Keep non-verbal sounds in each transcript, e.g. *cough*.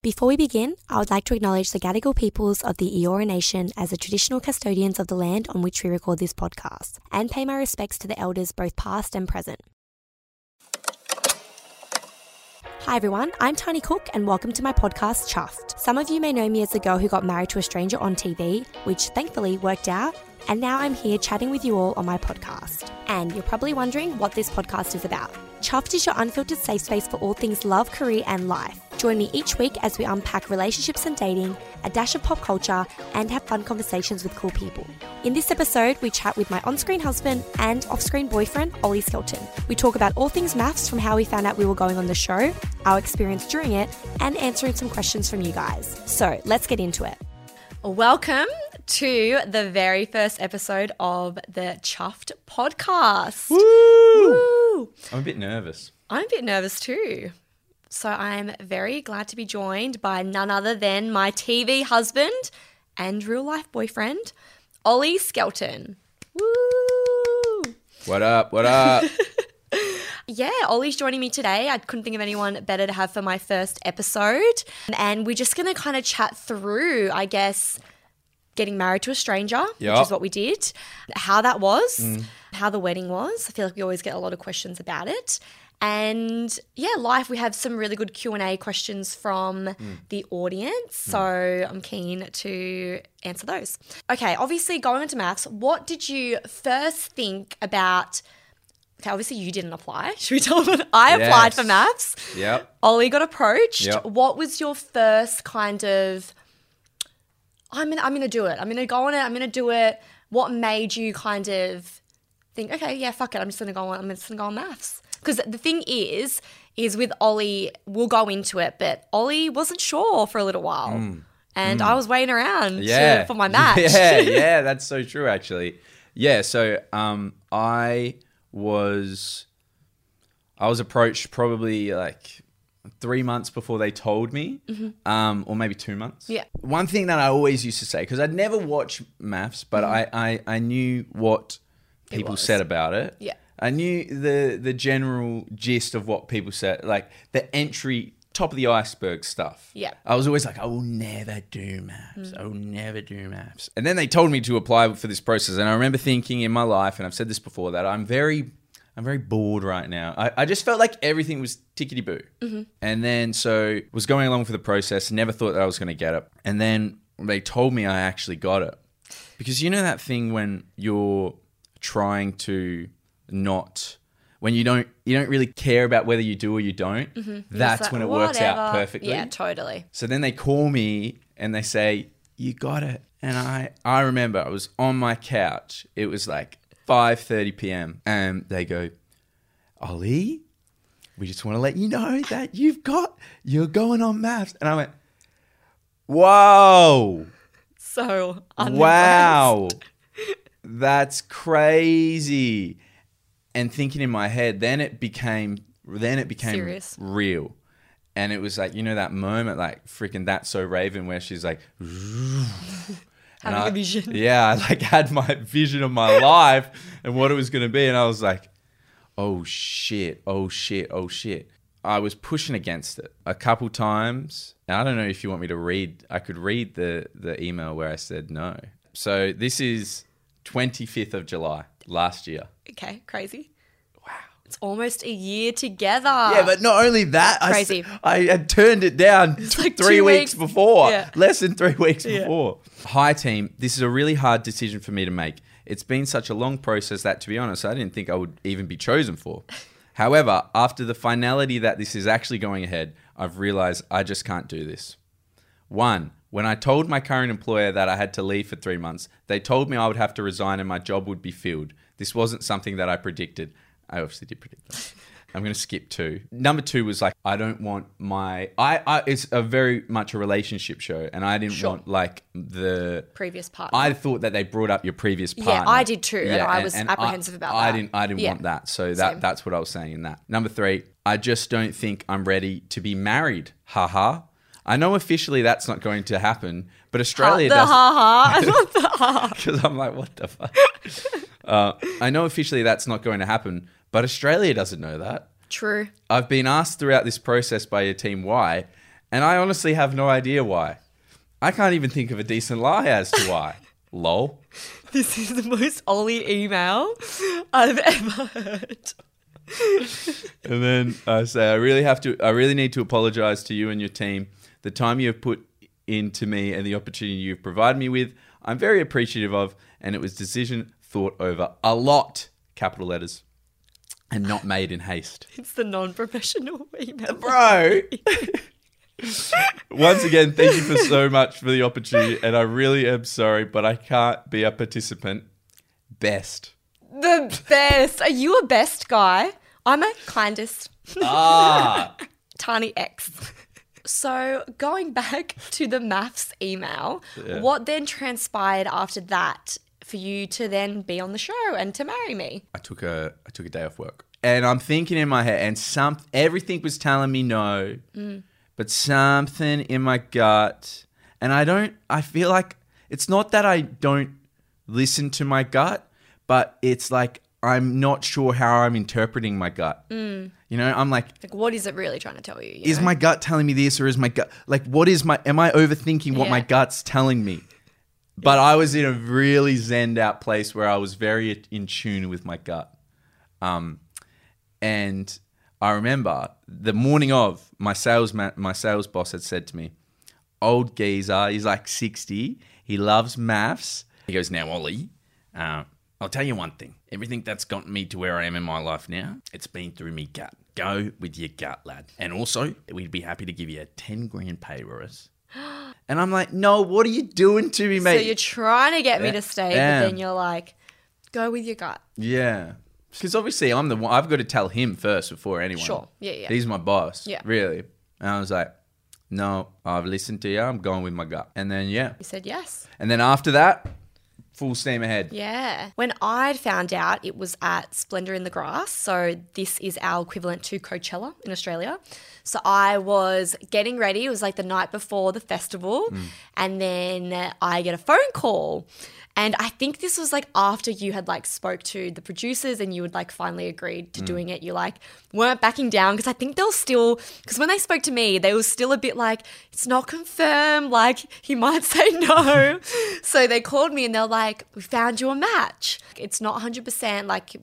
Before we begin, I would like to acknowledge the Gadigal peoples of the Eora Nation as the traditional custodians of the land on which we record this podcast, and pay my respects to the elders both past and present. Hi everyone, I'm Tahnee Cook and welcome to my podcast Chuffed. Some of you may know me as the girl who got married to a stranger on TV, which thankfully worked out, and now I'm here chatting with you all on my podcast. And you're probably wondering what this podcast is about. Chuffed is your unfiltered safe space for all things love, career, and life. Join me each week as we unpack relationships and dating, a dash of pop culture, and have fun conversations with cool people. In this episode, we chat with my on screen husband and off screen boyfriend, Ollie Skelton. We talk about all things MAFS from how we found out we were going on the show, our experience during it, and answering some questions from you guys. So let's get into it. Welcome to the very first episode of the Chuffed podcast. Woo! I'm a bit nervous. I'm a bit nervous too. So I'm very glad to be joined by none other than my TV husband and real life boyfriend, Ollie Skelton. Woo! What up? What up? *laughs* Yeah, Ollie's joining me today. I couldn't think of anyone better to have for my first episode. And we're just going to kind of chat through, I guess, getting married to a stranger, which is what we did, how that was, mm. how the wedding was. I feel like we always get a lot of questions about it. And yeah, life. We have some really good Q and A questions from mm. the audience, mm. so I'm keen to answer those. Okay, obviously going into MAFS, what did you first think about? Okay, obviously you didn't apply. *laughs* Should we tell them? I applied for MAFS. yep. Ollie got approached. Yep. What was your first kind of? I'm gonna, I'm gonna do it. I'm gonna go on it. I'm gonna do it. What made you kind of think? Okay, yeah, fuck it. I'm just gonna go on. I'm just gonna go on MAFS. Because the thing is, is with Ollie, we'll go into it, but Ollie wasn't sure for a little while, and I was waiting around to- Mm. For my match. *laughs* Yeah, *laughs* yeah, that's so true actually. Yeah, so um I was I was approached probably like three months before they told me, um, or maybe two months. Mm-hmm. Yeah. One thing that I always used to say because I'd never watched MAFS, but I, I I knew what people said about it. Yeah. I knew the the general gist of what people said, like the entry top of the iceberg stuff. Yeah. I was always like, I will never do MAFS. Mm. I will never do MAFS. And then they told me to apply for this process, and I remember thinking in my life, and I've said this before, that I'm very, I'm very bored right now. I, I just felt like everything was tickety boo. Mm-hmm. And then so was going along for the process, never thought that I was going to get it, and then they told me I actually got it because you know that thing when you're trying to not when you don't you don't really care about whether you do or you don't that's Mm-hmm. It's when it like, works out perfectly Yeah, totally. so then they call me and they say you got it and i i remember i was on my couch it was like 5:30 p.m. and they go ollie we just want to let you know that you've got you're going on MAFS and i went whoa So unimpressed. Wow. That's crazy. And thinking in my head, then it became then it became Serious. real. And it was like, you know, that moment, like freaking that's so Raven, where she's like *laughs* Having I- a vision. Yeah, I like had my vision of my life and what it was gonna be, and I was like, oh shit, oh shit, oh shit. I was pushing against it a couple times. I don't know if you want me to read. I could read the the email where I said no. So this is 25th of July last year. Okay, crazy. Wow. It's almost a year together. Yeah, but not only that, I, Crazy. s- I had turned it down t- like three weeks, weeks. before. Yeah. Less than three weeks before. Hi, team. This is a really hard decision for me to make. It's been such a long process that, to be honest, I didn't think I would even be chosen for. *laughs* However, after the finality that this is actually going ahead, I've realized I just can't do this. One, when I told my current employer that I had to leave for three months, they told me I would have to resign and my job would be filled. This wasn't something that I predicted. I obviously did predict that. *laughs* I'm going to skip two. Number two was like, I don't want my. I, I It's a very much a relationship show, and I didn't Sure. want like the. Previous partner. I thought that they brought up your previous partner. Yeah. I did too, and I was apprehensive about I that. I didn't. I didn't Yeah. want that. So Same. that that's what I was saying in that. Number three, I just don't think I'm ready to be married. Haha. I know officially that's not going to happen, but Australia does ha ha. *laughs* I the ha. because I'm like, what the fuck? *laughs* uh, I know officially that's not going to happen, but Australia doesn't know that. True. I've been asked throughout this process by your team why, And I honestly have no idea why. I can't even think of a decent lie as to why. *laughs* Lol. This is the most Ollie email I've ever heard. And then I say, I really have to, I really need to apologize to you and your team. The time you have put into me and the opportunity you've provided me with, I'm very appreciative of, and it was decision thought over a lot, capital letters, and not made in haste. *laughs* It's the non-professional *laughs* email. Bro! Once again, thank you for so much for the opportunity, and I really am sorry, but I can't be a participant. Best. The best. Are you a best guy? I'm a kindest. Ah! *laughs* Tiny X. So going back *laughs* to the MAFS email, what then transpired after that for you to then be on the show and to marry me? I took a I took a day off work, and I'm thinking in my head, and some everything was telling me no, mm. but something in my gut, and I don't. I feel like it's not that I don't listen to my gut, but it's like I'm not sure how I'm interpreting my gut. Mm. You know, I'm like, Like, what is it really trying to tell you? you is know? my gut telling me this, or is my gut like what is my? Am I overthinking what my gut's telling me? But I was in a really zenned out place where I was very in tune with my gut. Um, and I remember the morning of my sales ma- my sales boss had said to me, "Old geezer, he's like sixty. He loves MAFS." He goes, "Now, Ollie, uh, I'll tell you one thing. Everything that's gotten me to where I am in my life now, it's been through me gut. Go with your gut, lad. And also, we'd be happy to give you a ten grand pay rise." *gasps* And I'm like, "No, what are you doing to me, mate? So you're trying to get me to stay, Yeah. but then you're like, go with your gut. Yeah. Because obviously I'm the one, I've got to tell him first before anyone. Sure. Yeah, yeah. He's my boss. Yeah. Really. And I was like, no, I've listened to you. I'm going with my gut. And then, yeah. You said yes. And then after that, full steam ahead. Yeah. When I'd found out it was at Splendour in the Grass, so this is our equivalent to Coachella in Australia. So I was getting ready. It was like the night before the festival. Mm. And then I get a phone call. And I think this was like after you had like spoke to the producers and you had like finally agreed to mm. doing it. You like weren't backing down because I think they'll still because when they spoke to me, they were still a bit like it's not confirmed. Like he might *laughs* say no. *laughs* so they called me and they're like, "We found you a match. It's not hundred percent like."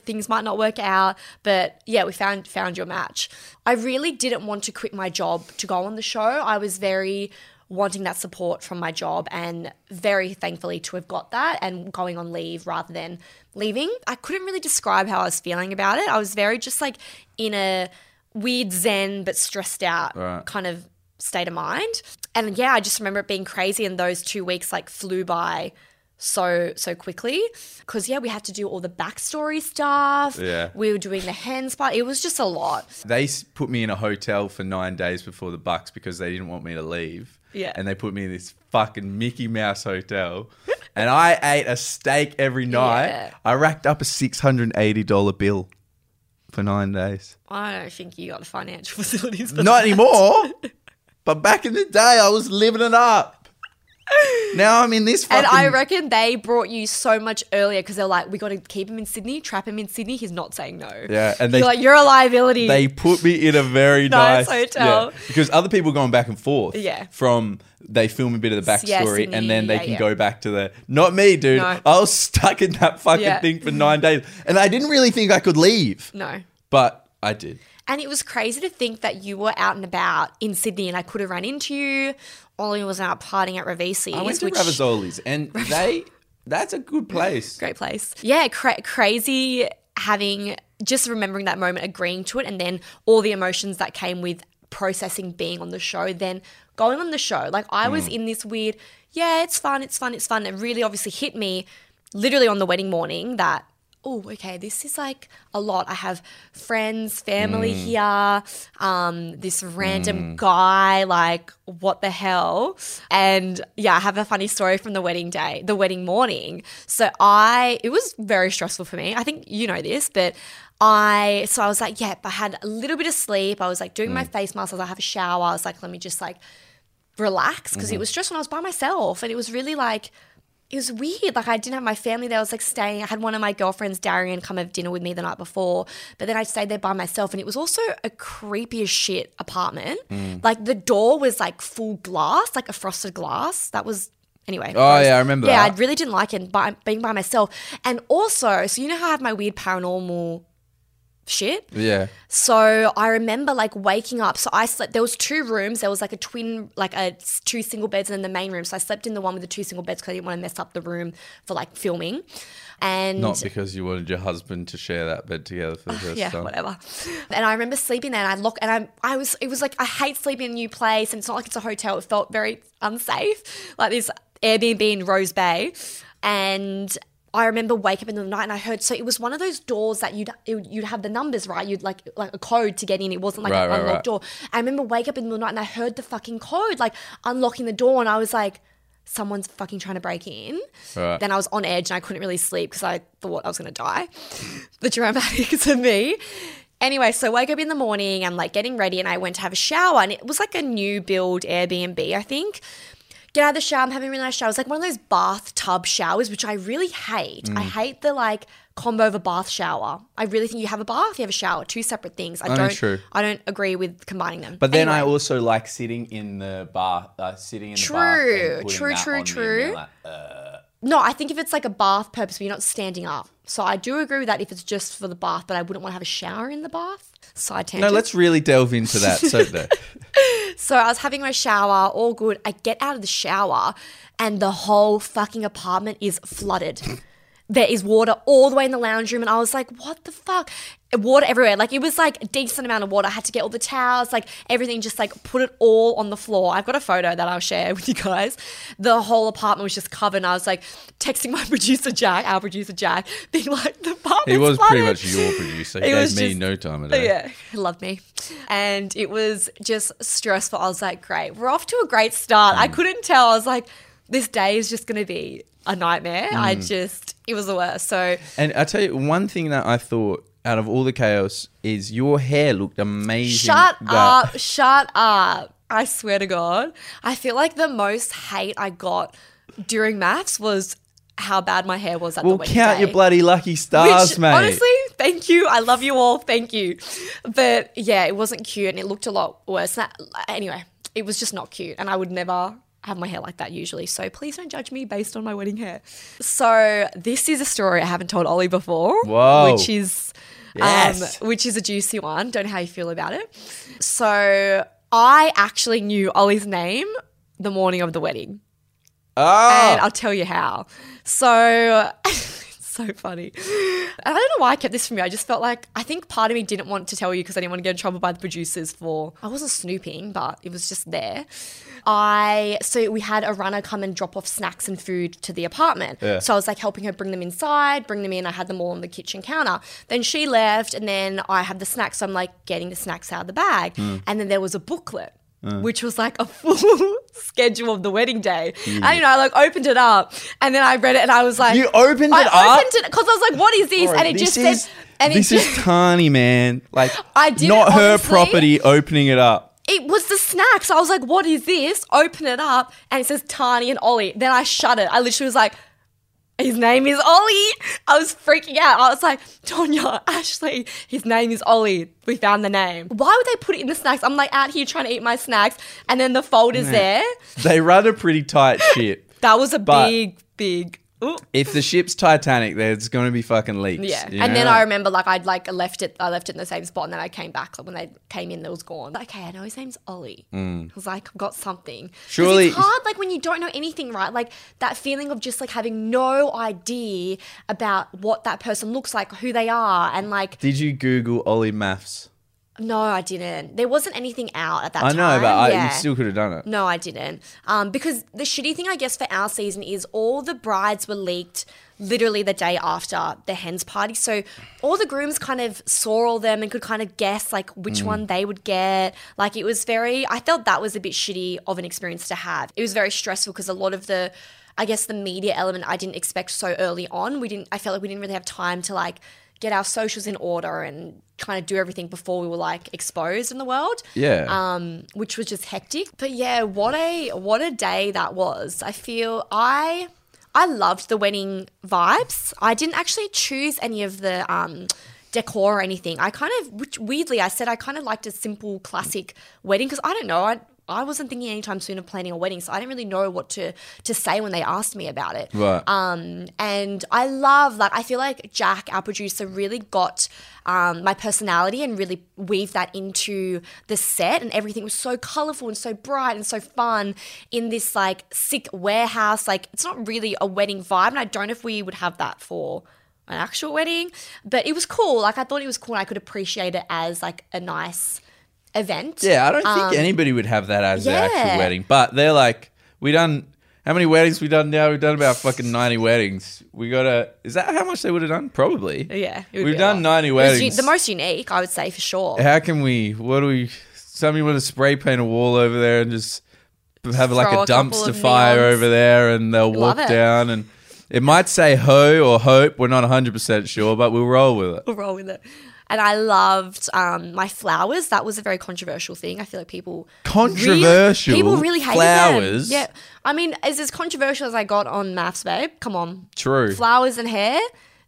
Things might not work out, but yeah, we found found your match. I really didn't want to quit my job to go on the show. I was very wanting that support from my job and very thankfully to have got that and going on leave rather than leaving. I couldn't really describe how I was feeling about it. I was very just like in a weird zen but stressed out Right. kind of state of mind. And yeah, I just remember it being crazy and those 2 weeks like flew by so so quickly because yeah we had to do all the backstory stuff Yeah. we were doing the hands part it was just a lot They put me in a hotel for nine days before the Bucks because they didn't want me to leave. Yeah. And they put me in this fucking Mickey Mouse hotel. *laughs* and I ate a steak every night. Yeah. I racked up a $680 bill for nine days. i don't think you got the financial *laughs* facilities Not that. anymore. but back in the day, I was living it up. Now I'm in this fucking. And I reckon they brought you so much earlier because they're like, we got to keep him in Sydney, trap him in Sydney. He's not saying no. Yeah, and you're like, you're a liability. they put me in a very *laughs* Nice nice, hotel. yeah, because other people going back and forth. Yeah. From they film a bit of the backstory Sydney, and then they yeah, can yeah. go back to the. Not me, dude. No. I was stuck in that fucking Yeah. thing for nine days, and I didn't really think I could leave, no. but I did. And it was crazy to think that you were out and about in Sydney and I could have run into you. Ollie was out partying at Ravesi's. I went to which, Ravazoli's, and *laughs* they. That's a good place. Great place. Yeah, cra- crazy having, just remembering that moment, agreeing to it, and then all the emotions that came with processing being on the show, then going on the show. Like I was hmm. in this weird, yeah, it's fun, it's fun, it's fun. It really obviously hit me literally on the wedding morning that, oh, okay, this is like a lot. I have friends, family mm. here, um, this random mm. guy, like, what the hell? And yeah, I have a funny story from the wedding day, the wedding morning. So I, it was very stressful for me. I think you know this, but I, so I was like, yep, I had a little bit of sleep. I was like doing my mm. face mask. I was like, I have a shower. I was like, let me just like relax because it mm-hmm. was stressful. I was by myself and it was really like, it was weird. Like I didn't have my family there. I was like staying. I had one of my girlfriends, Darian, come have dinner with me the night before. But then I stayed there by myself, and it was also a creepy as shit apartment. Mm. Like the door was like full glass, like a frosted glass. That was anyway. Oh, gross. yeah, I remember Yeah, that. I really didn't like it by, being by myself. And also, so you know how I have my weird paranormal shit. Yeah. So I remember like waking up. So I slept. There was two rooms. There was like a twin, like a two single beds, and then the main room. So I slept in the one with the two single beds because I didn't want to mess up the room for like filming. And Not because you wanted your husband to share that bed together for the ah, first yeah, time. whatever. And I remember sleeping there, and I locked, and I, I was, it was like I hate sleeping in a new place, and it's not like it's a hotel. It felt very unsafe, like this Airbnb in Rose Bay, and. I remember waking up in the night and I heard so it was one of those doors that you'd you'd have the numbers right you'd like like a code to get in it wasn't like Right, an right, unlocked right. door I remember waking up in the night and I heard the fucking code like unlocking the door and I was like someone's fucking trying to break in then I was on edge and I couldn't really sleep because I thought I was going *laughs* *laughs* to die. the dramatics of me. Anyway, so wake up in the morning, I'm like getting ready, and I went to have a shower, and it was like a new build Airbnb, I think. Get out of the shower, I'm having a really nice shower. It's like one of those bathtub showers, which I really hate. I hate the like combo of a bath shower. I really think you have a bath, you have a shower, two separate things. I Oh, don't. true. I don't agree with combining them. But then I also like sitting in the bath, uh, sitting in the True, bath. and true, true, me true. No, I think if it's like a bath purpose, but you're not standing up. So I do agree with that if it's just for the bath, but I wouldn't want to have a shower in the bath. Side tangent. no, let's really delve into that. So. *laughs* *laughs* So I was having my shower, all good. I get out of the shower, and the whole fucking apartment is flooded. There is water all the way in the lounge room, and I was like, "What the fuck?" Water everywhere. Like it was like a decent amount of water. I had to get all the towels, like everything, just like put it all on the floor. I've got a photo that I'll share *laughs* with you guys. The whole apartment was just covered. And I was like texting my *laughs* producer Jack, our producer Jack, being like, "The apartment." he was pretty much your producer. *laughs* He It gave me just- no time of day. Yeah, he loved me. And it was just stressful. I was like, great, we're off to a great start. Mm. I couldn't tell. I was like, this day is just going to be a nightmare. I Mm. just, it was the worst. So, And I tell you, one thing that I thought out of all the chaos is your hair looked amazing. shut up, shut up. I swear to God. I feel like the most hate I got during MAFS was how bad my hair was at the Well, wedding count day. your bloody lucky stars, Which, mate. honestly, thank you. I love you all. Thank you. But yeah, it wasn't cute and it looked a lot worse. That, anyway, it was just not cute. And I would never have my hair like that usually. So please don't judge me based on my wedding hair. So this is a story I haven't told Ollie before. Whoa. Which is Yes. um, which is a juicy one. Don't know how you feel about it. So I actually knew Ollie's name the morning of the wedding oh, and I'll tell you how. So *laughs* so funny. And I don't know why I kept this from you. I just felt like I think part of me didn't want to tell you because I didn't want to get in trouble by the producers for I wasn't snooping, but it was just there. I so we had a runner come and drop off snacks and food to the apartment. Yeah. So I was like helping her bring them inside, bring them in. I had them all on the kitchen counter. Then she left, and then I had the snacks. So I'm like getting the snacks out of the bag, Mm. and then there was a booklet. Which was like a *laughs* full schedule of the wedding day. Mm. And, you know, I like opened it up and then I read it and I was like, You opened I it up? opened it because I was like, what is this? And it this just is, said, and this it is just, *laughs* Tahnee, man. Like, I did not her honestly. property opening it up. it was the snacks. I was like, what is this? Open it up and it says Tahnee and Ollie. Then I shut it. I literally was like, his name is Ollie. I was freaking out. I was like, Tonya, Ashley, his name is Ollie. We found the name. Why would they put it in the snacks? I'm like out here trying to eat my snacks and then the folder's there. They run a pretty tight ship. *laughs* That was a But- big, big. Ooh. If the ship's Titanic, there's going to be fucking leaks. Yeah, you and know? then I remember like I'd like left it. I left it in the same spot, and then I came back. Like when they came in, it was gone. Okay, I know his name's Ollie. I was like, I've got something. Mm. Surely- it's hard. Like when you don't know anything, right? Like that feeling of just like having no idea about what that person looks like, who they are, and like Did you Google Ollie MAFS? No, I didn't. There wasn't anything out at that time. I time. know, but I, you still could have done it. No, I didn't. Um, because the shitty thing, I guess, for our season is all the brides were leaked literally the day after the hens party. So all the grooms kind of saw all them and could kind of guess like which one they would get. Like it was very, I felt that was a bit shitty of an experience to have. It was very stressful because a lot of the, I guess, the media element I didn't expect so early on. We didn't, I felt like we didn't really have time to like get our socials in order and kind of do everything before we were like exposed in the world Yeah. um, which was just hectic. But yeah, what a what a day that was. I feel I I loved the wedding vibes. I didn't actually choose any of the um, decor or anything. I kind of, which weirdly, I said I kind of liked a simple, classic wedding because I don't know. I, I wasn't thinking anytime soon of planning a wedding, so I didn't really know what to to say when they asked me about it. Right. Um, and I love like I feel like Jack, our producer, really got um, my personality and really weaved that into the set, and everything was so colorful and so bright and so fun in this like sick warehouse. Like it's not really a wedding vibe, and I don't know if we would have that for an actual wedding, but it was cool. Like I thought it was cool. and I could appreciate it as like a nice event. Yeah, I don't think anybody would have that as their Um, yeah. actual wedding. But they're like, we done. How many weddings we done now? We've done about fucking ninety weddings. We gotta. Is that how much they would have done? Probably. Yeah, would We've done ninety It was u- weddings. the most unique, I would say for sure. How can we? What do we? Somebody want to spray paint a wall over there and just have like a a dumpster fire neons. over there, and they'll walk it. down and. It might say ho or hope. We're not 100% sure, but we'll roll with it. We'll roll with it. And I loved um, my flowers. That was a very controversial thing. I feel like people Controversial? Really, people really hated Flowers? Them. Yeah, I mean, is as controversial as I got on MAFS, babe. Come on, True. flowers and hair.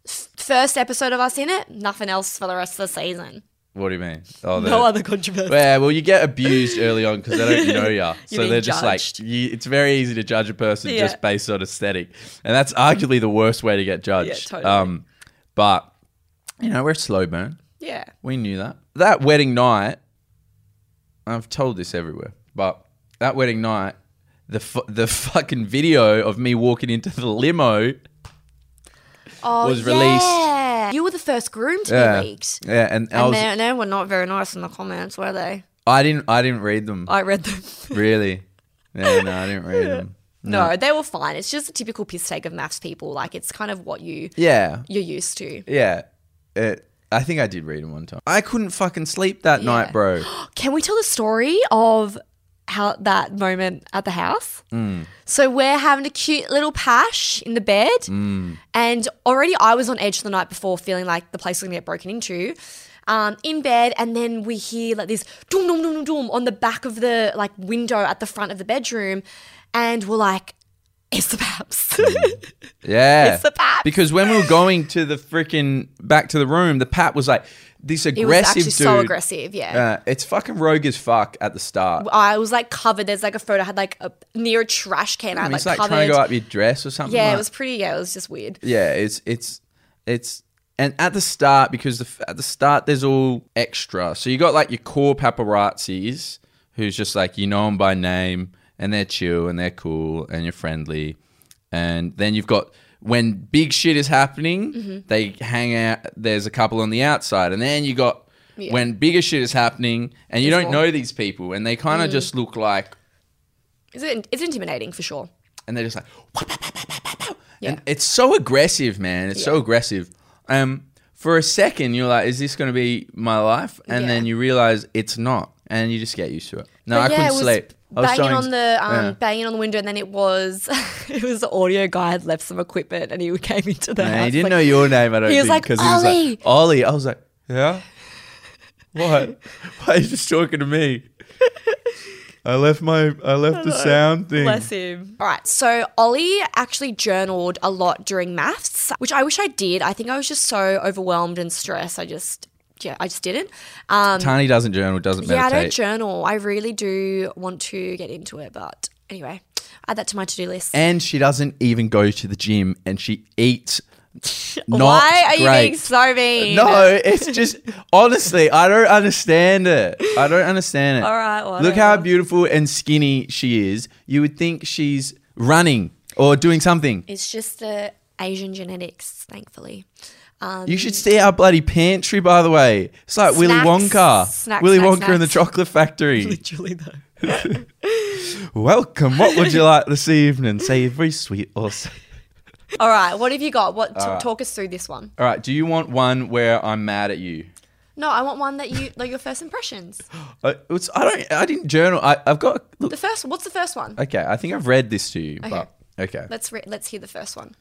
First episode of us in it. Nothing else for the rest of the season. What do you mean? Oh, No other controversy. Yeah, well, you get abused early on because they don't *laughs* know you. so they're just judged. like, you, it's very easy to judge a person Yeah. just based on aesthetic. And that's arguably the worst way to get judged. Yeah, totally. Um, but, you know, we're slow burn. Yeah. We knew that. That wedding night, I've told this everywhere, but that wedding night, the, fu- the fucking video of me walking into the limo. Oh, Was released. yeah. You were the first groom to Yeah. be leaked. Yeah, and, I, And was, they, they were not very nice in the comments, were they? I didn't I didn't read them. I read them. *laughs* really? Yeah, no, I didn't read them. no, they were fine. It's just a typical piss take of MAFS people. Like it's kind of what you Yeah. you're used to. Yeah. It, I think I did read him one time. I couldn't fucking sleep that night, bro. *gasps* Can we tell the story of how that moment at the house? So we're having a cute little pash in the bed, and already I was on edge the night before, feeling like the place was gonna get broken into. Um, in bed, and then we hear like this doom doom doom doom doom on the back of the like window at the front of the bedroom, and we're like, "It's the paps." *laughs* Yeah. It's the paps. Because when we were going to the freaking back to the room, the pap was like this aggressive it was actually dude. so aggressive. Yeah. Uh, it's fucking rogue as fuck at the start. I was like covered. There's like a photo I had like a near a trash can. I He's like, like covered. trying to go up your dress or something. yeah, like- it was pretty. Yeah, it was just weird. Yeah, it's it's it's and at the start because the, at the start there's all extra. So you got like your core paparazzis who's just like you know them by name and they're chill and they're cool and you're friendly, and then you've got when big shit is happening, Mm-hmm. they hang out. There's a couple on the outside, and then you got. Yeah. When bigger shit is happening and you There's don't more. know these people and they kind of Mm. just look like It's, it's intimidating for sure. and they're just like, Yeah. and it's so aggressive, man. It's so aggressive. Um, for a second, you're like, "Is this going to be my life?" And Yeah. then you realize it's not, and you just get used to it. No, But I yeah, couldn't sleep. I Banging so on the um, Yeah. banging on the window, and then it was *laughs* it was the audio guy had left some equipment, and he came into the Man, house. he didn't like, know your name. I don't He was think like, because he was "Ollie." like Ollie. I was like, yeah. What? *laughs* Why are you just talking to me? I left my I left the sound thing. Bless him. All right. So Ollie actually journaled a lot during MAFS, which I wish I did. I think I was just so overwhelmed and stressed. I just, yeah, I just didn't. Um, Tahnee doesn't journal, doesn't meditate. yeah, I don't journal. I really do want to get into it, but anyway, add that to my to do list. and she doesn't even go to the gym, and she eats. *laughs* Why are you great. being so mean? No, it's just *laughs* honestly, I don't understand it. I don't understand it. All right, Look how beautiful and skinny she is. You would think she's running or doing something. It's just the Asian genetics, thankfully. Um, You should see our bloody pantry, by the way. It's like Willy Snacks. Wonka. Snacks, Willy snacks, Wonka and the. Chocolate Factory. *laughs* Literally though. *laughs* Welcome. What would you like this evening? Savory, sweet, or sa- All right, what have you got? What t- right. talk us through this one? All right. Do you want one where I'm mad at you? No, I want one that you like your first impressions. *gasps* Uh, it's, I don't. I didn't journal. I, I've got. Look, The first, what's the first one? okay. I think I've read this to you. Okay. But okay. Let's re- let's hear the first one.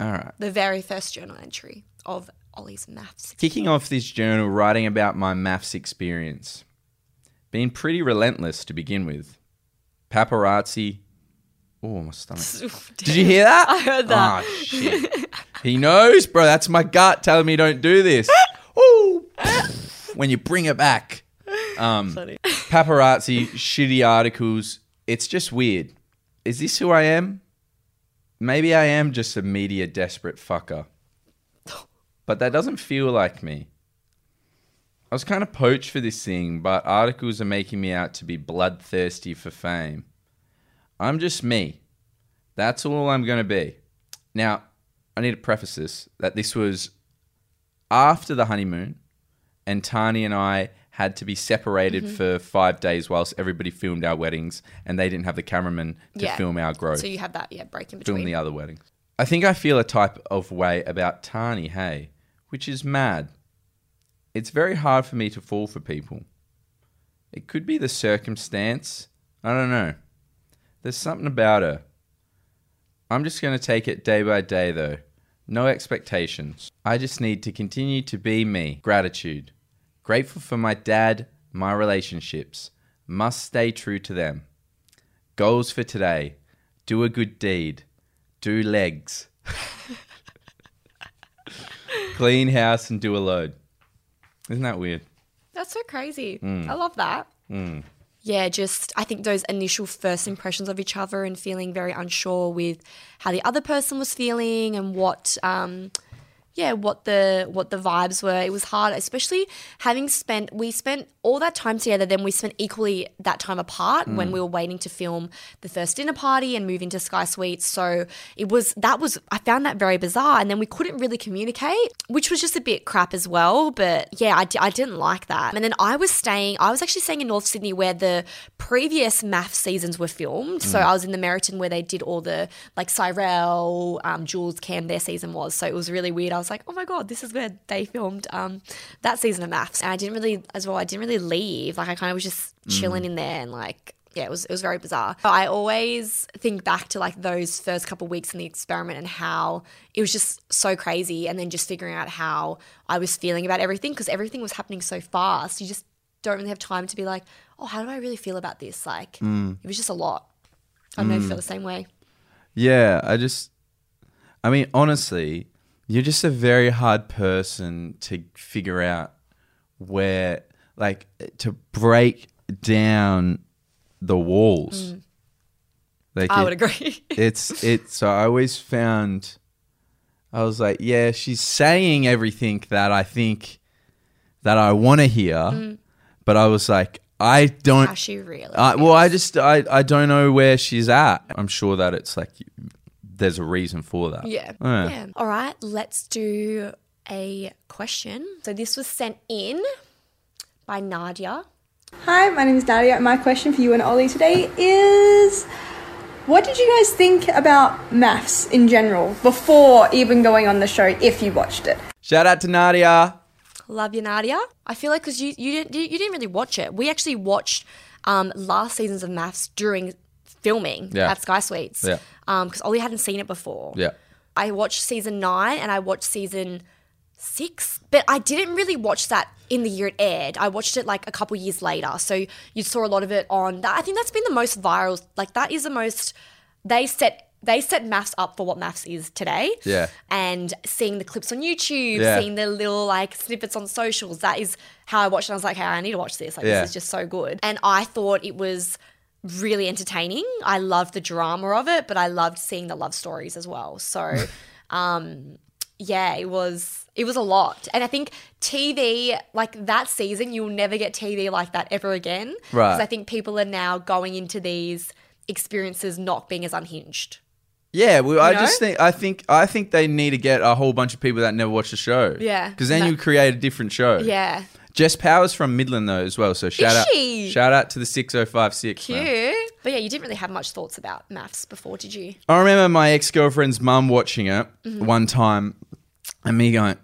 All right. The very first journal entry of Ollie's MAFS. Kicking off this journal, writing about my MAFS experience. Been pretty relentless to begin with. Paparazzi, Oh, my stomach. *laughs* Did you hear that? I heard that. Oh, shit. he knows, bro. That's my gut telling me don't do this. *laughs* Ooh. when you bring it back. Um, paparazzi, shitty articles. It's just weird. Is this who I am? Maybe I am just a media desperate fucker. But that doesn't feel like me. I was kind of poached for this thing, but articles are making me out to be bloodthirsty for fame. I'm just me. That's all I'm going to be. Now, I need to preface this that this was after the honeymoon, and Tahnee and I had to be separated Mm-hmm. for five days whilst everybody filmed our weddings, and they didn't have the cameraman to Yeah. film our growth So you have that, yeah, break in film between. the other weddings. I think I feel a type of way about Tani, hey, which is mad. It's very hard for me to fall for people. It could be the circumstance. I don't know. There's something about her. I'm just going to take it day by day, though. No expectations. I just need to continue to be me. Gratitude. Grateful for my dad, my relationships. Must stay true to them. Goals for today. Do a good deed. Do legs. *laughs* Clean house and do a load. Isn't that weird? That's so crazy. Mm. I love that. Yeah, just I think those initial first impressions of each other and feeling very unsure with how the other person was feeling and what um yeah, what the what the vibes were. It was hard, especially having spent we spent all that time together, then we spent equally that time apart when we were waiting to film the first dinner party and move into Sky Suites. So it was that was I found that very bizarre, and then we couldn't really communicate, which was just a bit crap as well. But yeah, I, I didn't like that. And then I was staying, I was actually staying in North Sydney where the previous MAFS seasons were filmed. So I was in the Meriton where they did all the like Cyrell, um, Jules, Cam, their season was. So it was really weird. I was like, oh my god, this is where they filmed um, that season of MAFS. And I didn't really, as well, I didn't really leave. Like I kind of was just mm. chilling in there and like yeah, it was it was very bizarre. But I always think back to like those first couple weeks in the experiment and how it was just so crazy, and then just figuring out how I was feeling about everything because everything was happening so fast. You just don't really have time to be like, oh, how do I really feel about this? Like, mm. it was just a lot. I don't know if you feel mm. the same way. Yeah, I just, I mean, honestly, you're just a very hard person to figure out where, like, to break down the walls. Mm. Like, I it- would agree. *laughs* it's it so i always found i was like yeah she's saying everything that i think that i want to hear mm. but i was like i don't How she really? I, well i just I, I don't know where she's at i'm sure that it's like there's a reason for that Yeah. Yeah. yeah. All right, let's do a question. So this was sent in by Nadia. Hi, my name is Nadia. and My question for you and Ollie today is what did you guys think about MAFS in general before even going on the show if you watched it? shout out to nadia Love you, Nadia. I feel like because you you didn't you, you didn't really watch it. We actually watched um, last seasons of MAFS during filming Yeah. at Sky Suites. Yeah. Um, because Ollie hadn't seen it before. yeah I watched season nine and I watched season six, but I didn't really watch that in the year it aired. I watched it like a couple years later. So you saw a lot of it on that. I think that's been the most viral. Like that is the most they set they set MAFS up for what MAFS is today. Yeah. And seeing the clips on YouTube, Yeah. seeing the little like snippets on socials, that is how I watched it. I was like, hey, I need to watch this. Like Yeah. this is just so good. And I thought it was really entertaining. I loved the drama of it, but I loved seeing the love stories as well. So, *laughs* um, yeah, it was it was a lot. And I think TV like that season, you'll never get TV like that ever again. Right. Because I think people are now going into these experiences not being as unhinged. yeah well, i know? just think i think i think they need to get a whole bunch of people that never watched the show Yeah. because then you create a different show Yeah. Jess Powers from Midland though as well. So shout out she? shout out to the 6056. man. But yeah, you didn't really have much thoughts about MAFS before, did you? I remember my ex-girlfriend's mum watching it Mm-hmm. one time and me going,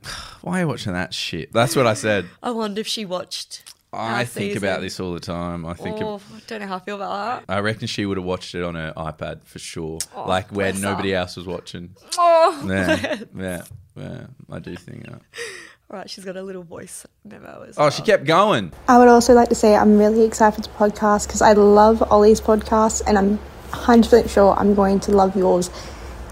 "Why are you watching that shit?" That's what I said. *laughs* I wonder if she watched. I think season. about this all the time. I think Oh, I don't know how I feel about that. I reckon she would have watched it on her iPad for sure. like where her. nobody else was watching. Oh. Yeah. yeah. Yeah. I do think that. *laughs* All right, she's got a little voice memo as Oh, well. she kept going. I would also like to say I'm really excited for the podcast because I love Ollie's podcast and I'm 100% sure I'm going to love yours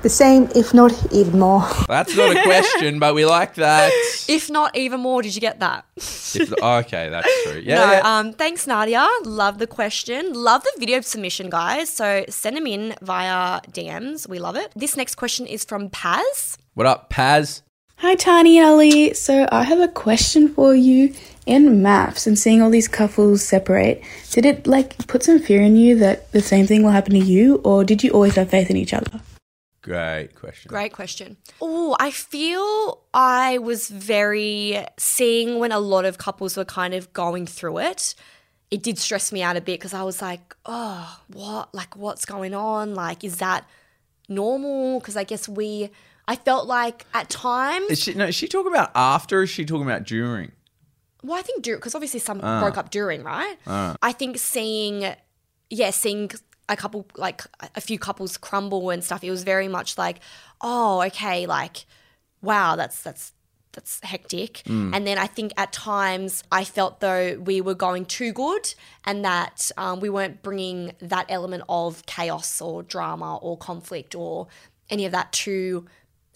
the same, if not even more. *laughs* That's not a question, but we like that. *laughs* If not even more, did you get that? If- okay, that's true. Yeah. no, yeah. um, thanks, Nadia. Love the question. Love the video submission, guys. So send them in via DMs. We love it. This next question is from Paz. what up, Paz? Hi, Tahnee and Ollie. So I have a question for you. In MAFS and seeing all these couples separate, did it like put some fear in you that the same thing will happen to you, or did you always have faith in each other? Great question. Great question. Oh, I feel I was very seeing when a lot of couples were kind of going through it. It did stress me out a bit because I was like, oh, what? Like, what's going on? Like, is that normal? Because I guess we, I felt like at times, Is she, no, is she talking about after or is she talking about during? well, I think during, because obviously some ah. broke up during, right? Ah. I think seeing, yeah, seeing a couple, like a few couples crumble and stuff, it was very much like, oh, okay, like, wow, that's, that's, that's hectic. Mm. And then I think at times I felt though we were going too good and that um, we weren't bringing that element of chaos or drama or conflict or any of that to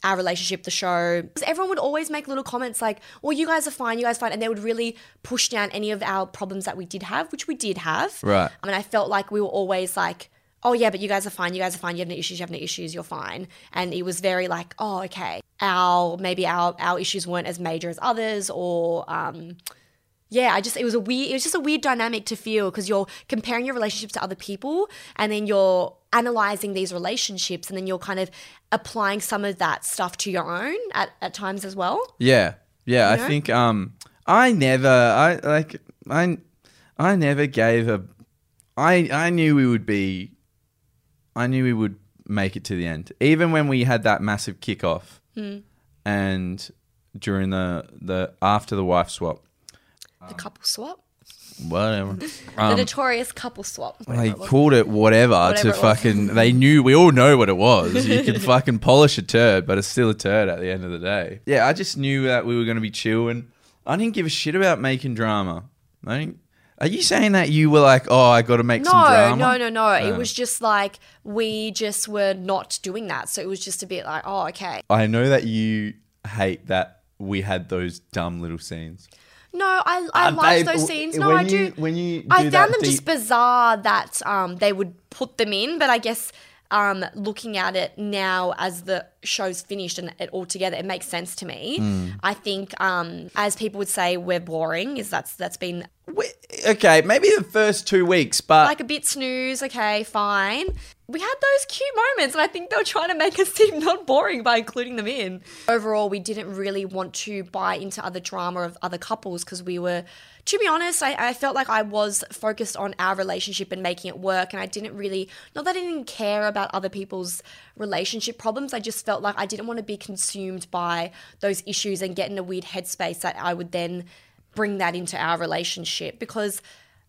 our relationship, the show. Because everyone would always make little comments like, well, you guys are fine, you guys are fine. And they would really push down any of our problems that we did have, which we did have. Right. I mean, I felt like we were always like, oh, yeah, but you guys are fine, you guys are fine, you have no issues, you have no issues, you're fine. And it was very like, oh, okay. Our, maybe our, our issues weren't as major as others or, um, yeah, I just it was a weird it was just a weird dynamic to feel because you're comparing your relationships to other people and then you're analyzing these relationships and then you're kind of applying some of that stuff to your own at, at times as well. Yeah, yeah. know? I think um, I never, I like, I, I never gave a. I I knew we would be. I knew we would make it to the end, even when we had that massive kickoff, Hmm. and during the the after the wife swap, The couple swap. Whatever. the Um, notorious couple swap. they called it whatever, Whatever to it fucking. They knew we all know what it was. You can *laughs* fucking polish a turd, but it's still a turd at the end of the day. Yeah, I just knew that we were going to be chill, and I didn't give a shit about making drama. I didn't. Are you saying that you were like, oh, I got to make some No, drama? no, no, no. It Oh. was just like we just were not doing that. So it was just a bit like, oh, okay. I know that you hate that we had those dumb little scenes. No, I I Uh, liked babe, those scenes. No, I you- do. when you I found them just bizarre that um they would put them in, but I guess um looking at it now as the show's finished and it all together, it makes sense to me. Hmm. I think um as people would say, we're boring. Is that's that's been We- okay, maybe the first two weeks, but like a bit snooze. Okay, fine. We had those cute moments, and I think they were trying to make us *laughs* seem not boring by including them in. Overall, we didn't really want to buy into other drama of other couples because we were, to be honest, I, I felt like I was focused on our relationship and making it work, and I didn't really, not that I didn't care about other people's relationship problems, I just felt like I didn't want to be consumed by those issues and get in a weird headspace that I would then bring that into our relationship because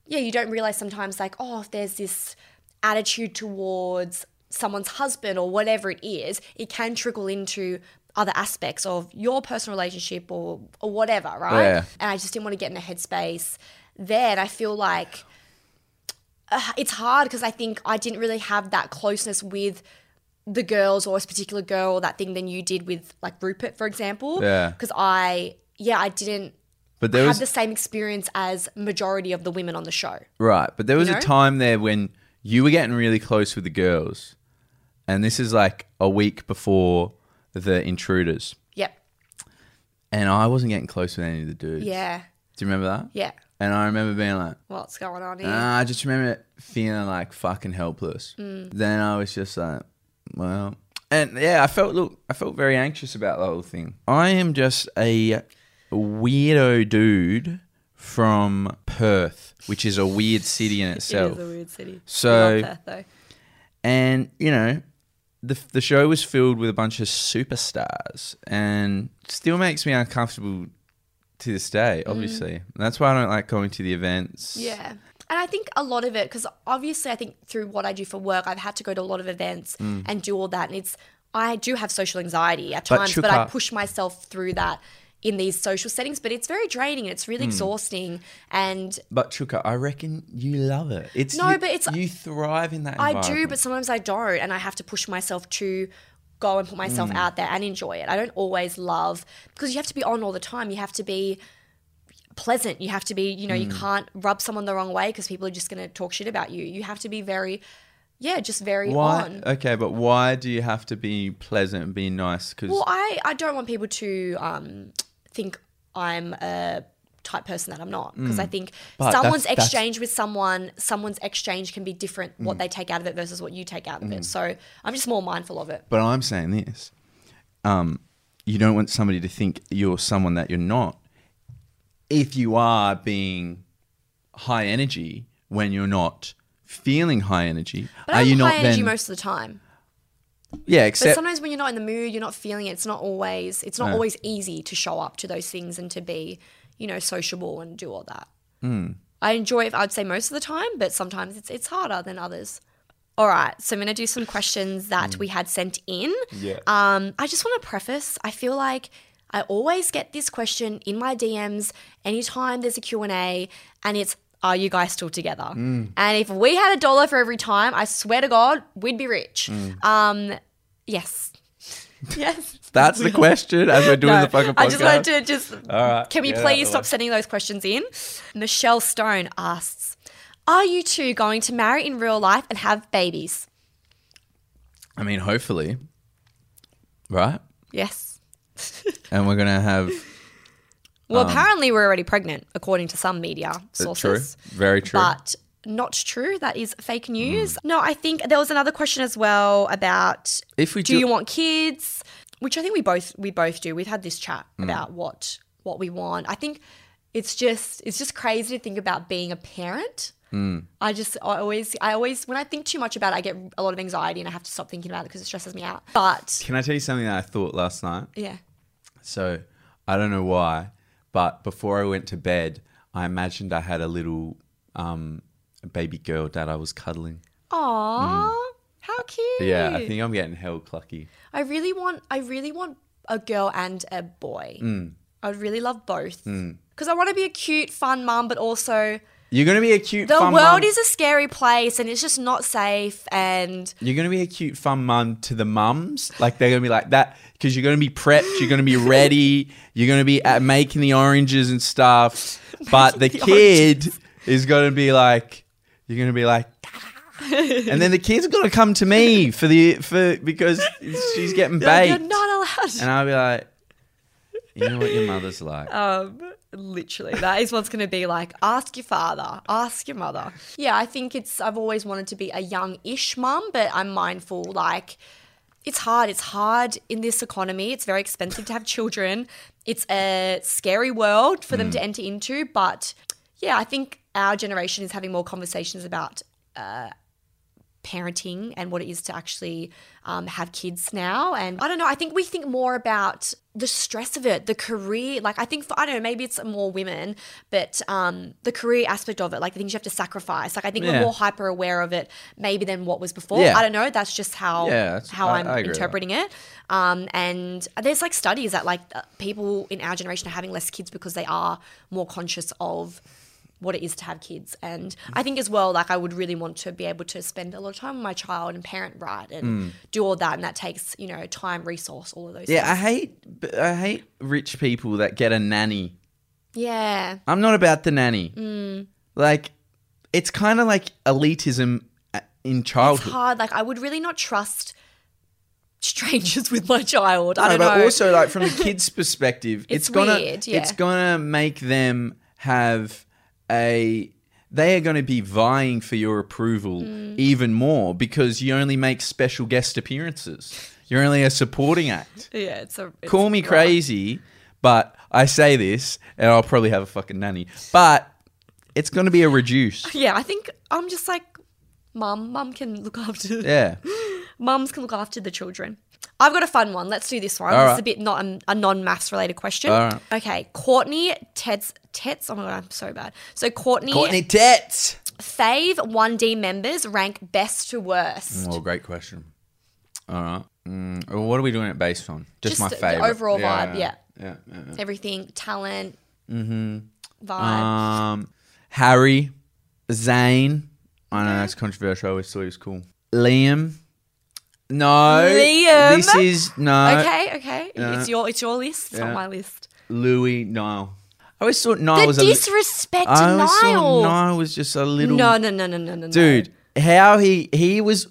yeah, you don't realize sometimes like, oh, if there's this attitude towards someone's husband or whatever it is, it can trickle into other aspects of your personal relationship or or whatever, right? Yeah. And I just didn't want to get in a headspace there. And I feel like uh, it's hard because I think I didn't really have that closeness with the girls or this particular girl or that thing than you did with like Rupert, for example. Yeah. Because I, yeah, I didn't but there have was the same experience as majority of the women on the show. Right, but there was know? a time there when you were getting really close with the girls, and this is like a week before the intruders, Yep. and I wasn't getting close with any of the dudes. Yeah. Do you remember that? Yeah. And I remember being like, What's going on here? I just remember feeling like fucking helpless. Mm. Then I was just like, well, and yeah, I felt look, I felt very anxious about the whole thing. I am just a weirdo dude from Perth, which is a weird city in itself. *laughs* It is a weird city. So- Perth, though. and you know the the show was filled with a bunch of superstars and still makes me uncomfortable to this day mm. obviously that's why i don't like going to the events Yeah. And I think a lot of it, because obviously I think through what I do for work, I've had to go to a lot of events mm. and do all that. And it's, I do have social anxiety at But times, but, I push myself through that in these social settings, but it's very draining it's Hmm. really exhausting. And But Chuka, I reckon you love it. It's No, you- but it's- you thrive in that. I do, but sometimes I don't, and I have to push myself to go and put myself Mm. out there and enjoy it. I don't always love because you have to be on all the time. You have to be pleasant. You have to be, you know, you Mm. can't rub someone the wrong way because people are just going to talk shit about you. You have to be very, yeah, just very why? on. Okay, but why do you have to be pleasant and be nice? Because Well, I, I don't want people to um, think I'm a type person that I'm not because I think Mm. But someone's that's- that's- exchange with someone, someone's exchange can be different Mm. what they take out of it versus what you take out of it. So I'm just more mindful of it. But I'm saying this: um, you don't want somebody to think you're someone that you're not. If you are being high energy when you're not feeling high energy, But are I'm you high not energy then? most of the time. Yeah, But except sometimes when you're not in the mood, you're not feeling it. It's not always. It's not Yeah. always easy to show up to those things and to be, you know, sociable and do all that. Hmm. I enjoy it. I'd say most of the time, but sometimes it's it's harder than others. All right, so I'm gonna do some questions that we had sent in. Yeah. Um, I just want to preface. I feel like I always get this question in my DMs anytime there's a Q and A, and it's. Are you guys still together? Hmm. And if we had a dollar for every time, I swear to God, we'd be rich. Hmm. Um, yes. *laughs* yes. that's the question as we're doing No, the fucking podcast. I just wanted to just. All right, Can we please stop way. sending those questions in? Michelle Stone asks, "Are you two going to marry in real life and have babies?" I mean, hopefully, right? Yes. *laughs* And we're gonna have Well, apparently we're already pregnant, according to some media uh, sources. true, very true. But not true. That is fake news. No, I think there was another question as well about If we do do- you want kids? Which I think we both we both do. We've had this chat Mm. about what what we want. I think it's just it's just crazy to think about being a parent. Mm. I just I always I always when I think too much about it, I get a lot of anxiety and I have to stop thinking about it because it stresses me out. But Can I tell you something that I thought last night? yeah, So I don't know why, but before I went to bed, I imagined I had a little um, baby girl that I was cuddling. Aww, how cute. Yeah, I think I'm getting hell clucky. I really want I really want a girl and a boy. Mm. I would really love both. Because I want to be a cute, fun mum, but also You're gonna be a cute the world mum. is a scary place and it's just not safe. And You're gonna be a cute fun mum to the mums. Like they're gonna be like that because you're gonna be prepped. You're gonna be *laughs* ready. You're gonna be at making the oranges and stuff. *laughs* But the the kid is gonna be like, you're gonna be like. *laughs* and then the kid's are gonna come to me for the for because she's getting like, you're baked. not allowed. And I'll be like, you know what your mother's like. um, literally, that is what's going to be like. Ask your father, ask your mother. Yeah, I think it's. I've always wanted to be a young-ish mum, but I'm mindful. Like, it's hard. It's hard in this economy. It's very expensive to have children. It's a scary world for them to hmm. enter into. But yeah, I think our generation is having more conversations about uh, parenting and what it is to actually um, have kids now. And I don't know, I think we think more about the stress of it, the career. Like, I think, for, I don't know, maybe it's more women, but um, the career aspect of it, like the things you have to sacrifice. Like, I think Yeah. we're more hyper aware of it maybe than what was before. Yeah. I don't know. That's just how, Yeah, how I- I'm I agree with that. interpreting it. Um, and there's like studies that like uh, people in our generation are having less kids because they are more conscious of what it is to have kids. And I think as well, like I would really want to be able to spend a lot of time with my child and parent right and do all that. And that takes, you know, time, resource, all of those Mm. Yeah, I hate I hate rich people that get a nanny. yeah. I'm not about the nanny. Mm. Like, it's kind of like elitism uh, in It's childhood. hard. Like I would really not trust strangers *laughs* with my child. I No, don't know but know. also like from the *laughs* kids' perspective, it's, It's gonna yeah. it's gonna make them have a they are going to be vying for your approval Mm. even more because you only make special guest appearances. You're only a supporting act. yeah, it's a it's Call me crazy, but I say this and I'll probably have a fucking nanny. But it's going to be a reduce. *laughs* Yeah, I think I'm just like, mum. Mum can look after. Yeah. *laughs* Mums can look after the children. I've got a fun one. Let's do this one. All It's right. a bit not a, a non-MAFS related question. All right. Okay, Courtney Tets Tets. Oh my god, I'm so bad. So Courtney, Courtney Tets. fave 1D members rank best to worst. Oh, great question. All right. Mm, well, what are we doing it based on? Just, my the favorite. overall vibe. Yeah. Yeah. yeah, yeah. everything, talent, Mm-hmm. vibe. Um, Harry, Zayn. I know that's controversial. I always thought he was cool. Liam. No. Liam? This is no. okay, okay. yeah. It's your it's your list. It's Yeah. not my list. Louis. Niall. I always thought Niall The was a. disrespect to Niall. I always thought. Niall was just a little. No, no, no, no, no, no, no. Dude, how he he was.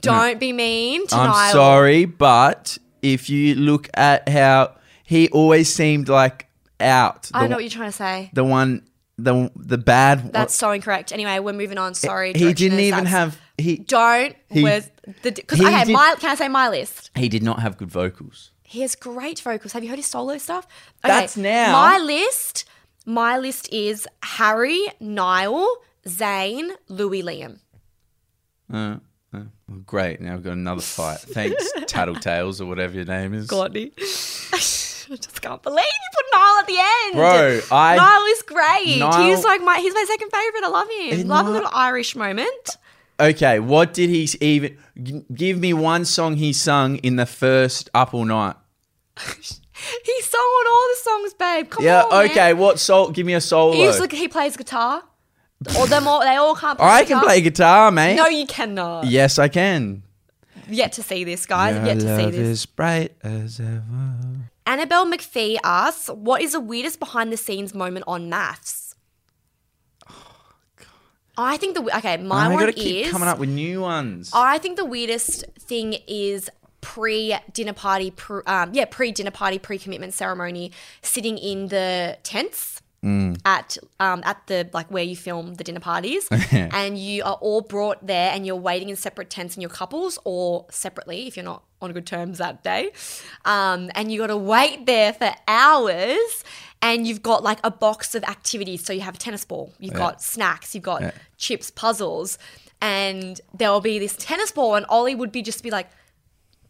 Don't be mean to I'm Niall. sorry, but if you look at how he always seemed like out. I know what you're trying to say. the one, the the bad. That's so incorrect. Anyway, we're moving on. Sorry. he didn't even have he. Don't. he- Where's the? Because he okay, did- my can I say my list? He did not have good vocals. He has great vocals. Have you heard his solo stuff? That's now. My list. My list is Harry, Niall, Zayn, Louis, Liam. Uh, uh, well, great. Now we've got another fight. Thanks, *laughs* Tattletales or whatever your name is. Gordie. *laughs* I just can't believe you put Niall at the end. Bro, I- Niall is great. Niall- he's like my he's my second favorite. I love him. Love a little Irish moment. Okay, what did he even give me? One song he sung in the first Up All Night. *laughs* He sung on all the songs, babe. Come Yeah. on. man. okay. What soul? Give me a solo. He's like he plays guitar. Or them all they all can't play I guitar. can play guitar, mate. No, you cannot. Yes, I can. Yet to see this, guys. Your Yet to see this. is bright as ever. Annabelle McPhee asks, "What is the weirdest behind the scenes moment on MAFS?" I think the okay, my I one gotta keep is coming up with new ones. I think the weirdest thing is pre dinner party, pre, um, yeah, pre dinner party, pre commitment ceremony, sitting in the tents Mm. at um, at the like where you film the dinner parties, *laughs* and you are all brought there, and you're waiting in separate tents in your couples or separately if you're not on good terms that day, um, and you got to wait there for hours. And you've got like a box of activities. So you have a tennis ball, you've got snacks, you've got chips, puzzles, and there'll be this tennis ball, and Ollie would be just be like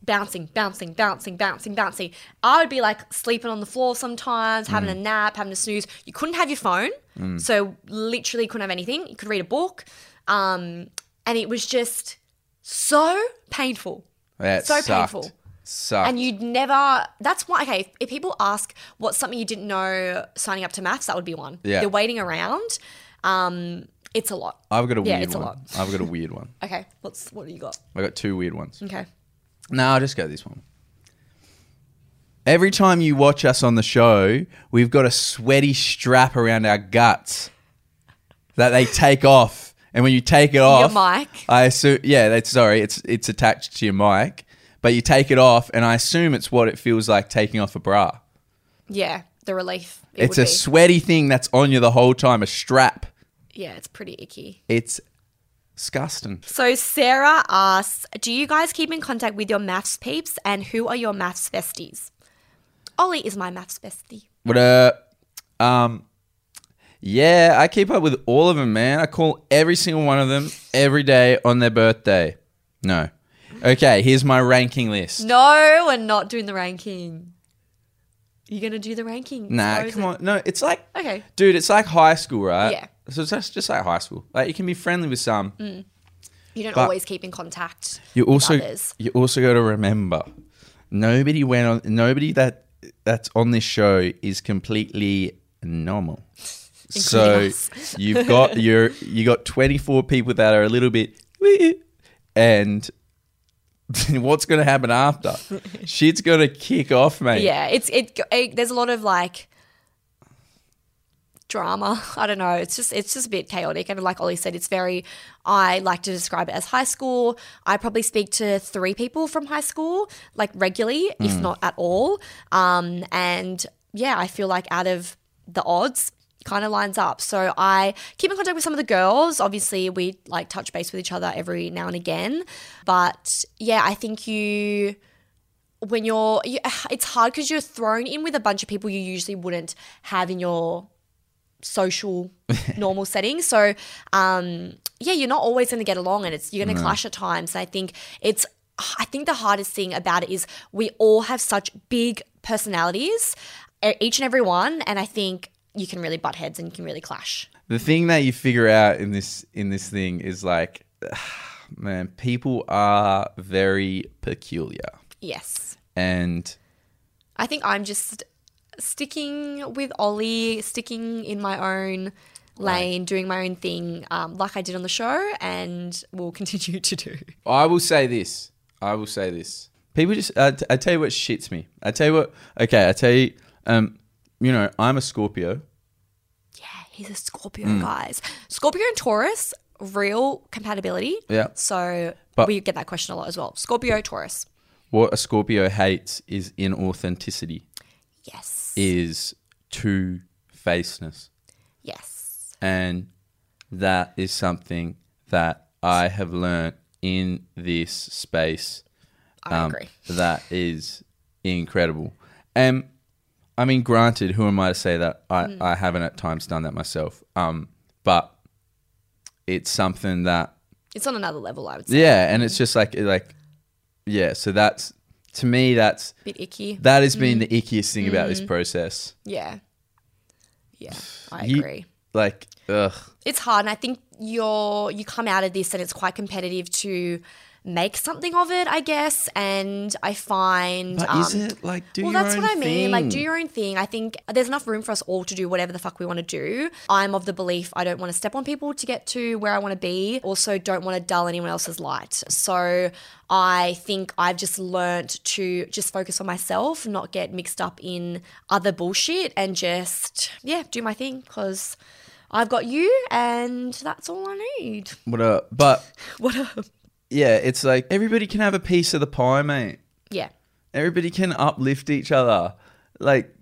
bouncing, bouncing, bouncing, bouncing, bouncing. I would be like sleeping on the floor sometimes, having a nap, having a snooze. You couldn't have your phone, so literally couldn't have anything. You could read a book, um, and it was just so painful. That so sucked. painful. Sucked. And you'd never. That's why. Okay, if people ask what's something you didn't know signing up to MAFS, that would be one. Yeah. You're waiting around. Um, it's a lot. I've got a Yeah, weird it's a one. lot. I've got a weird one. *laughs* Okay, what's what do you got? I got two weird ones. Okay. No, I'll just go this one. Every time you watch us on the show, we've got a sweaty strap around our guts that they take *laughs* off. And when you take it off, your mic. I assume, yeah, that's sorry, it's it's attached to your mic, but you take it off, and I assume it's what it feels like taking off a bra. Yeah, the relief. It It's a be. sweaty thing that's on you the whole time, a strap. yeah, it's pretty icky. It's disgusting. So Sarah asks, "Do you guys keep in contact with your MAFS peeps, and who are your MAFS besties?" Ollie is my MAFS bestie. But uh, um, yeah, I keep up with all of them, man. I call every single one of them every day on their birthday. No, okay. Here's my ranking list. No, we're not doing the ranking. You're gonna do the ranking? Nah, come on. No, it's like, Okay. dude, it's like high school, right? Yeah. So it's just, like high school. Like you can be friendly with some. Mm. You don't always keep in contact. You also with others. you also got to remember, nobody went on. Nobody that that's on this show is completely normal. *laughs* so *laughs* you've got your you got twenty four people that are a little bit, and *laughs* what's going to happen after? Shit's going to kick off, mate. Yeah, it's it, it. There's a lot of like drama. *laughs* I don't know. It's just it's just a bit chaotic. And like Ollie said, it's very. I like to describe it as high school. I probably speak to three people from high school like regularly, if not at all. Um, and yeah, I feel like out of the odds. Kind of lines up. So I keep in contact with some of the girls. Obviously, we like touch base with each other every now and again. But yeah, I think you when you're you, *sighs* it's hard because you're thrown in with a bunch of people you usually wouldn't have in your social *laughs* normal setting. So um yeah you're not always going to get along and it's you're going to clash at times. And i think it's i think the hardest thing about it is we all have such big personalities each and every one and i think you can really butt heads and you can really clash. The thing that you figure out in this in this thing is like, *sighs* man, people are very peculiar, yes. And I think I'm just sticking with Ollie, sticking in my own lane, doing my own thing, um, like I did on the show, and will *laughs* continue to do. I will say this. I will say this. People just. I t- I tell you what shits me. I tell you what. Okay, I tell you. Um, you know, I'm a Scorpio. Yeah, he's a Scorpio, guys. Scorpio and Taurus, real compatibility. Yeah. So But- we get that question a lot as well. Scorpio, Taurus. What a Scorpio hates is inauthenticity. Yes. Is two facedness. yes. And that is something that I have learnt in this space. I um, agree. That is incredible. And I mean, granted, who am I to say that I, Mm. I haven't at times done that myself? Um, but it's something that It's on another level, I would say. yeah, and it's just like like yeah. So that's to me that's Bit icky. that has been the Mm. ickiest thing about this process. yeah. Yeah, I You- agree. Like ugh. it's hard and i think you're you come out of this and it's quite competitive to make something of it i guess and i find But um, is it like do your thing. well your that's own what i mean like do your own thing i think there's enough room for us all to do whatever the fuck we want to do i'm of the belief i don't want to step on people to get to where i want to be also don't want to dull anyone else's light so i think i've just learnt to just focus on myself not get mixed up in other bullshit and just yeah do my thing because I've got you, and that's all I need. What up? But *laughs* What up? Yeah, it's like everybody can have a piece of the pie, mate. Yeah. Everybody can uplift each other. Like,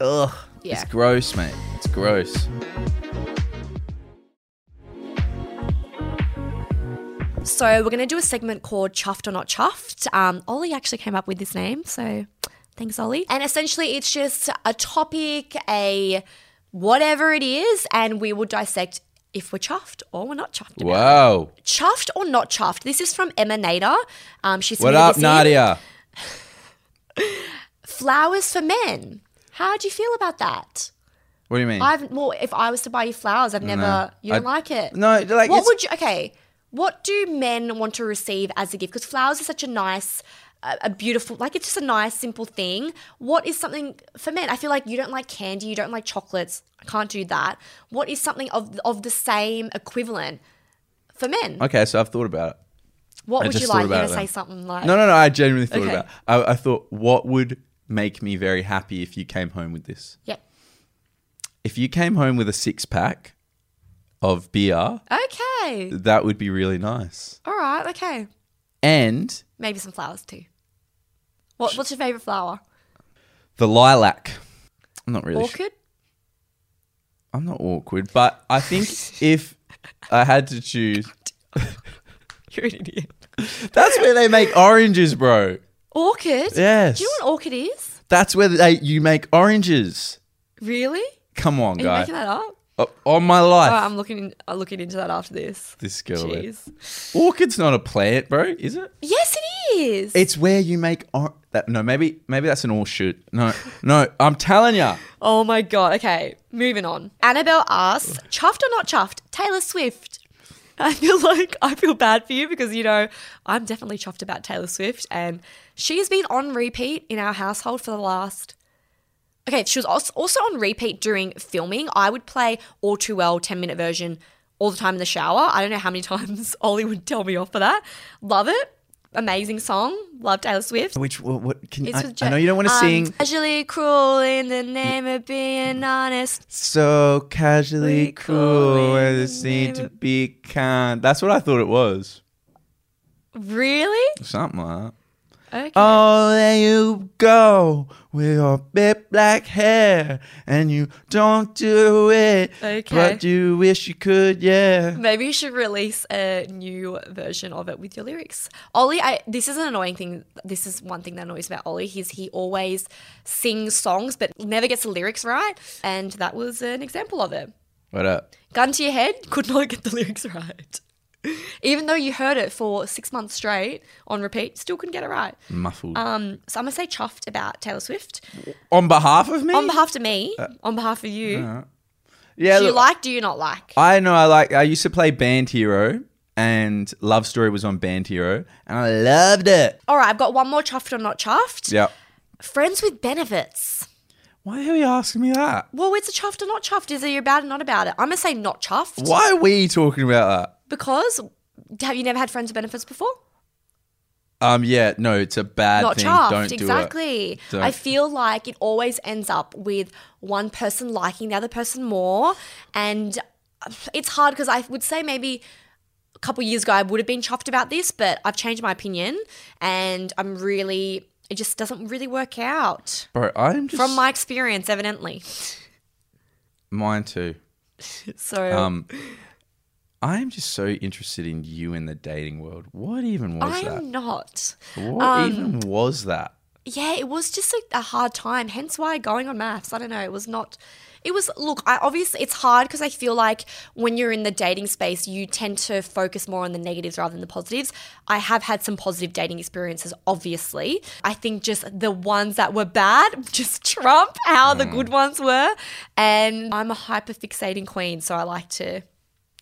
ugh, Yeah. it's gross, mate. It's gross. So we're going to do a segment called Chuffed or Not Chuffed. Um, Ollie actually came up with this name, so thanks, Ollie. And essentially, it's just a topic, a whatever it is, and we will dissect if we're chuffed or we're not chuffed. about it. Wow. Chuffed or not chuffed? This is from Emma Nader. Um, she's What up. Nadia? *laughs* Flowers for men. How do you feel about that? What do you mean? I've well, if I was to buy you flowers, I've never. No. You don't I- like it. no, like what would you? Okay, what do men want to receive as a gift? Because flowers are such a nice, a, beautiful, like it's just a nice, simple thing. What is something for men? I feel like you don't like candy, you don't like chocolates. I can't do that. What is something of of the same equivalent for men? okay, so I've thought about it. what I would you like? You're gonna say something like No, no, no. I genuinely thought Okay. about. It. I, I thought, what would make me very happy if you came home with this? Yeah. If you came home with a six pack of beer, Okay. that would be really nice. All right. Okay. And Maybe some flowers too. What, what's your favorite flower? the lilac. I'm not really. Orchid. I'm not awkward, but I think *laughs* if I had to choose, *laughs* You're an idiot. that's where they make oranges, bro. Orchid. Yes. Do you know what orchid is? That's where they you make oranges. Really? Come on, Are you making that up? O- on my life. Oh, I'm looking. In, I'm looking into that after this. this girl. Jeez. Orchid's not a plant, bro. Is it? Yes, it is. It's where you make or- that. No, maybe maybe that's an all shoot. No, no. I'm telling ya. oh my god. Okay, moving on. Annabelle asks, "Chuffed or not chuffed?" Taylor Swift. I feel *laughs* like I feel bad for you because you know I'm definitely chuffed about Taylor Swift, and she's been on repeat in our household for the last. Okay, she was also on repeat during filming. I would play All Too Well 10 minute version all the time in the shower. I don't know how many *laughs* times Ollie would tell me off for that. Love it. Amazing song. Love Taylor Swift. Which what, what can It's I, know you don't want to um, sing Casually cruel in the name of being honest. so casually cruel as the it seemed to be kind. That's what I thought it was. Really? Something like that. Okay. Oh, there you go with your big black hair, and you don't do it, Okay. but you wish you could, yeah. Maybe you should release a new version of it with your lyrics. Ollie, I, this is an annoying thing. This is one thing that annoys me about Ollie. He's he always sings songs but never gets the lyrics right, and that was an example of it. What up? Gun to your head, could not get the *laughs* lyrics right. Even though you heard it for six months straight on repeat, still couldn't get it right. Muffled. Um, so I'm gonna say chuffed about Taylor Swift. on behalf of me? On behalf of me, on behalf of you, yeah, do you look, like? Do you not like? I know I like. I used to play Band Hero, and Love Story was on Band Hero, and I loved it. All right, I've got one more chuffed or not chuffed. Yep. Friends with benefits. Why are you asking me that? Well, it's a chuffed or not chuffed. Is it you about it, not about it? I'm gonna say not chuffed Why are we talking about that? Because have you never had friends with benefits before? Um, yeah, no, it's a bad not thing. chuffed. Don't do it. exactly. Don't. I feel like it always ends up with one person liking the other person more, and it's hard because I would say maybe a couple years ago I would have been chuffed about this, but I've changed my opinion, and I'm really. It just doesn't really work out Bro, I'm just from my experience, evidently. mine too. *laughs* So Um, I'm just so interested in you in the dating world. What even was I that? am not. What um, even was that? yeah, it was just a, a hard time. Hence why going on MAFS. I don't know. It was not. It was look. I obviously it's hard because I feel like when you're in the dating space, you tend to focus more on the negatives rather than the positives. I have had some positive dating experiences. Obviously, I think just the ones that were bad *laughs* just trump how the good ones were. And I'm a hyper fixating queen, so I like to.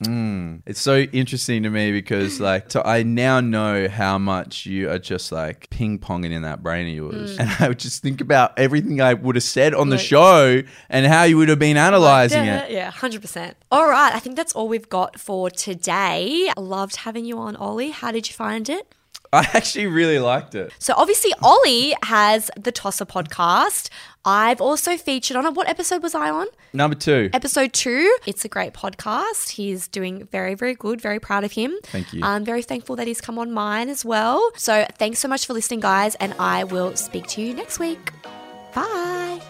Mm. It's so interesting to me because like so I now know how much you are just like ping ponging in that brain of yours, mm. and I would just think about everything I would have said on the Like- show and how you would have been analyzing Yeah, it. yeah, hundred percent. All right, I think that's all we've got for today. Loved having you on, Ollie. How did you find it? I actually really liked it. So obviously, Ollie has the Tosser podcast. I've also featured on it. What episode was I on? Number two. Episode two. It's a great podcast. He's doing very, very good. Very proud of him. Thank you. I'm very thankful that he's come on mine as well. So thanks so much for listening, guys, and I will speak to you next week. Bye.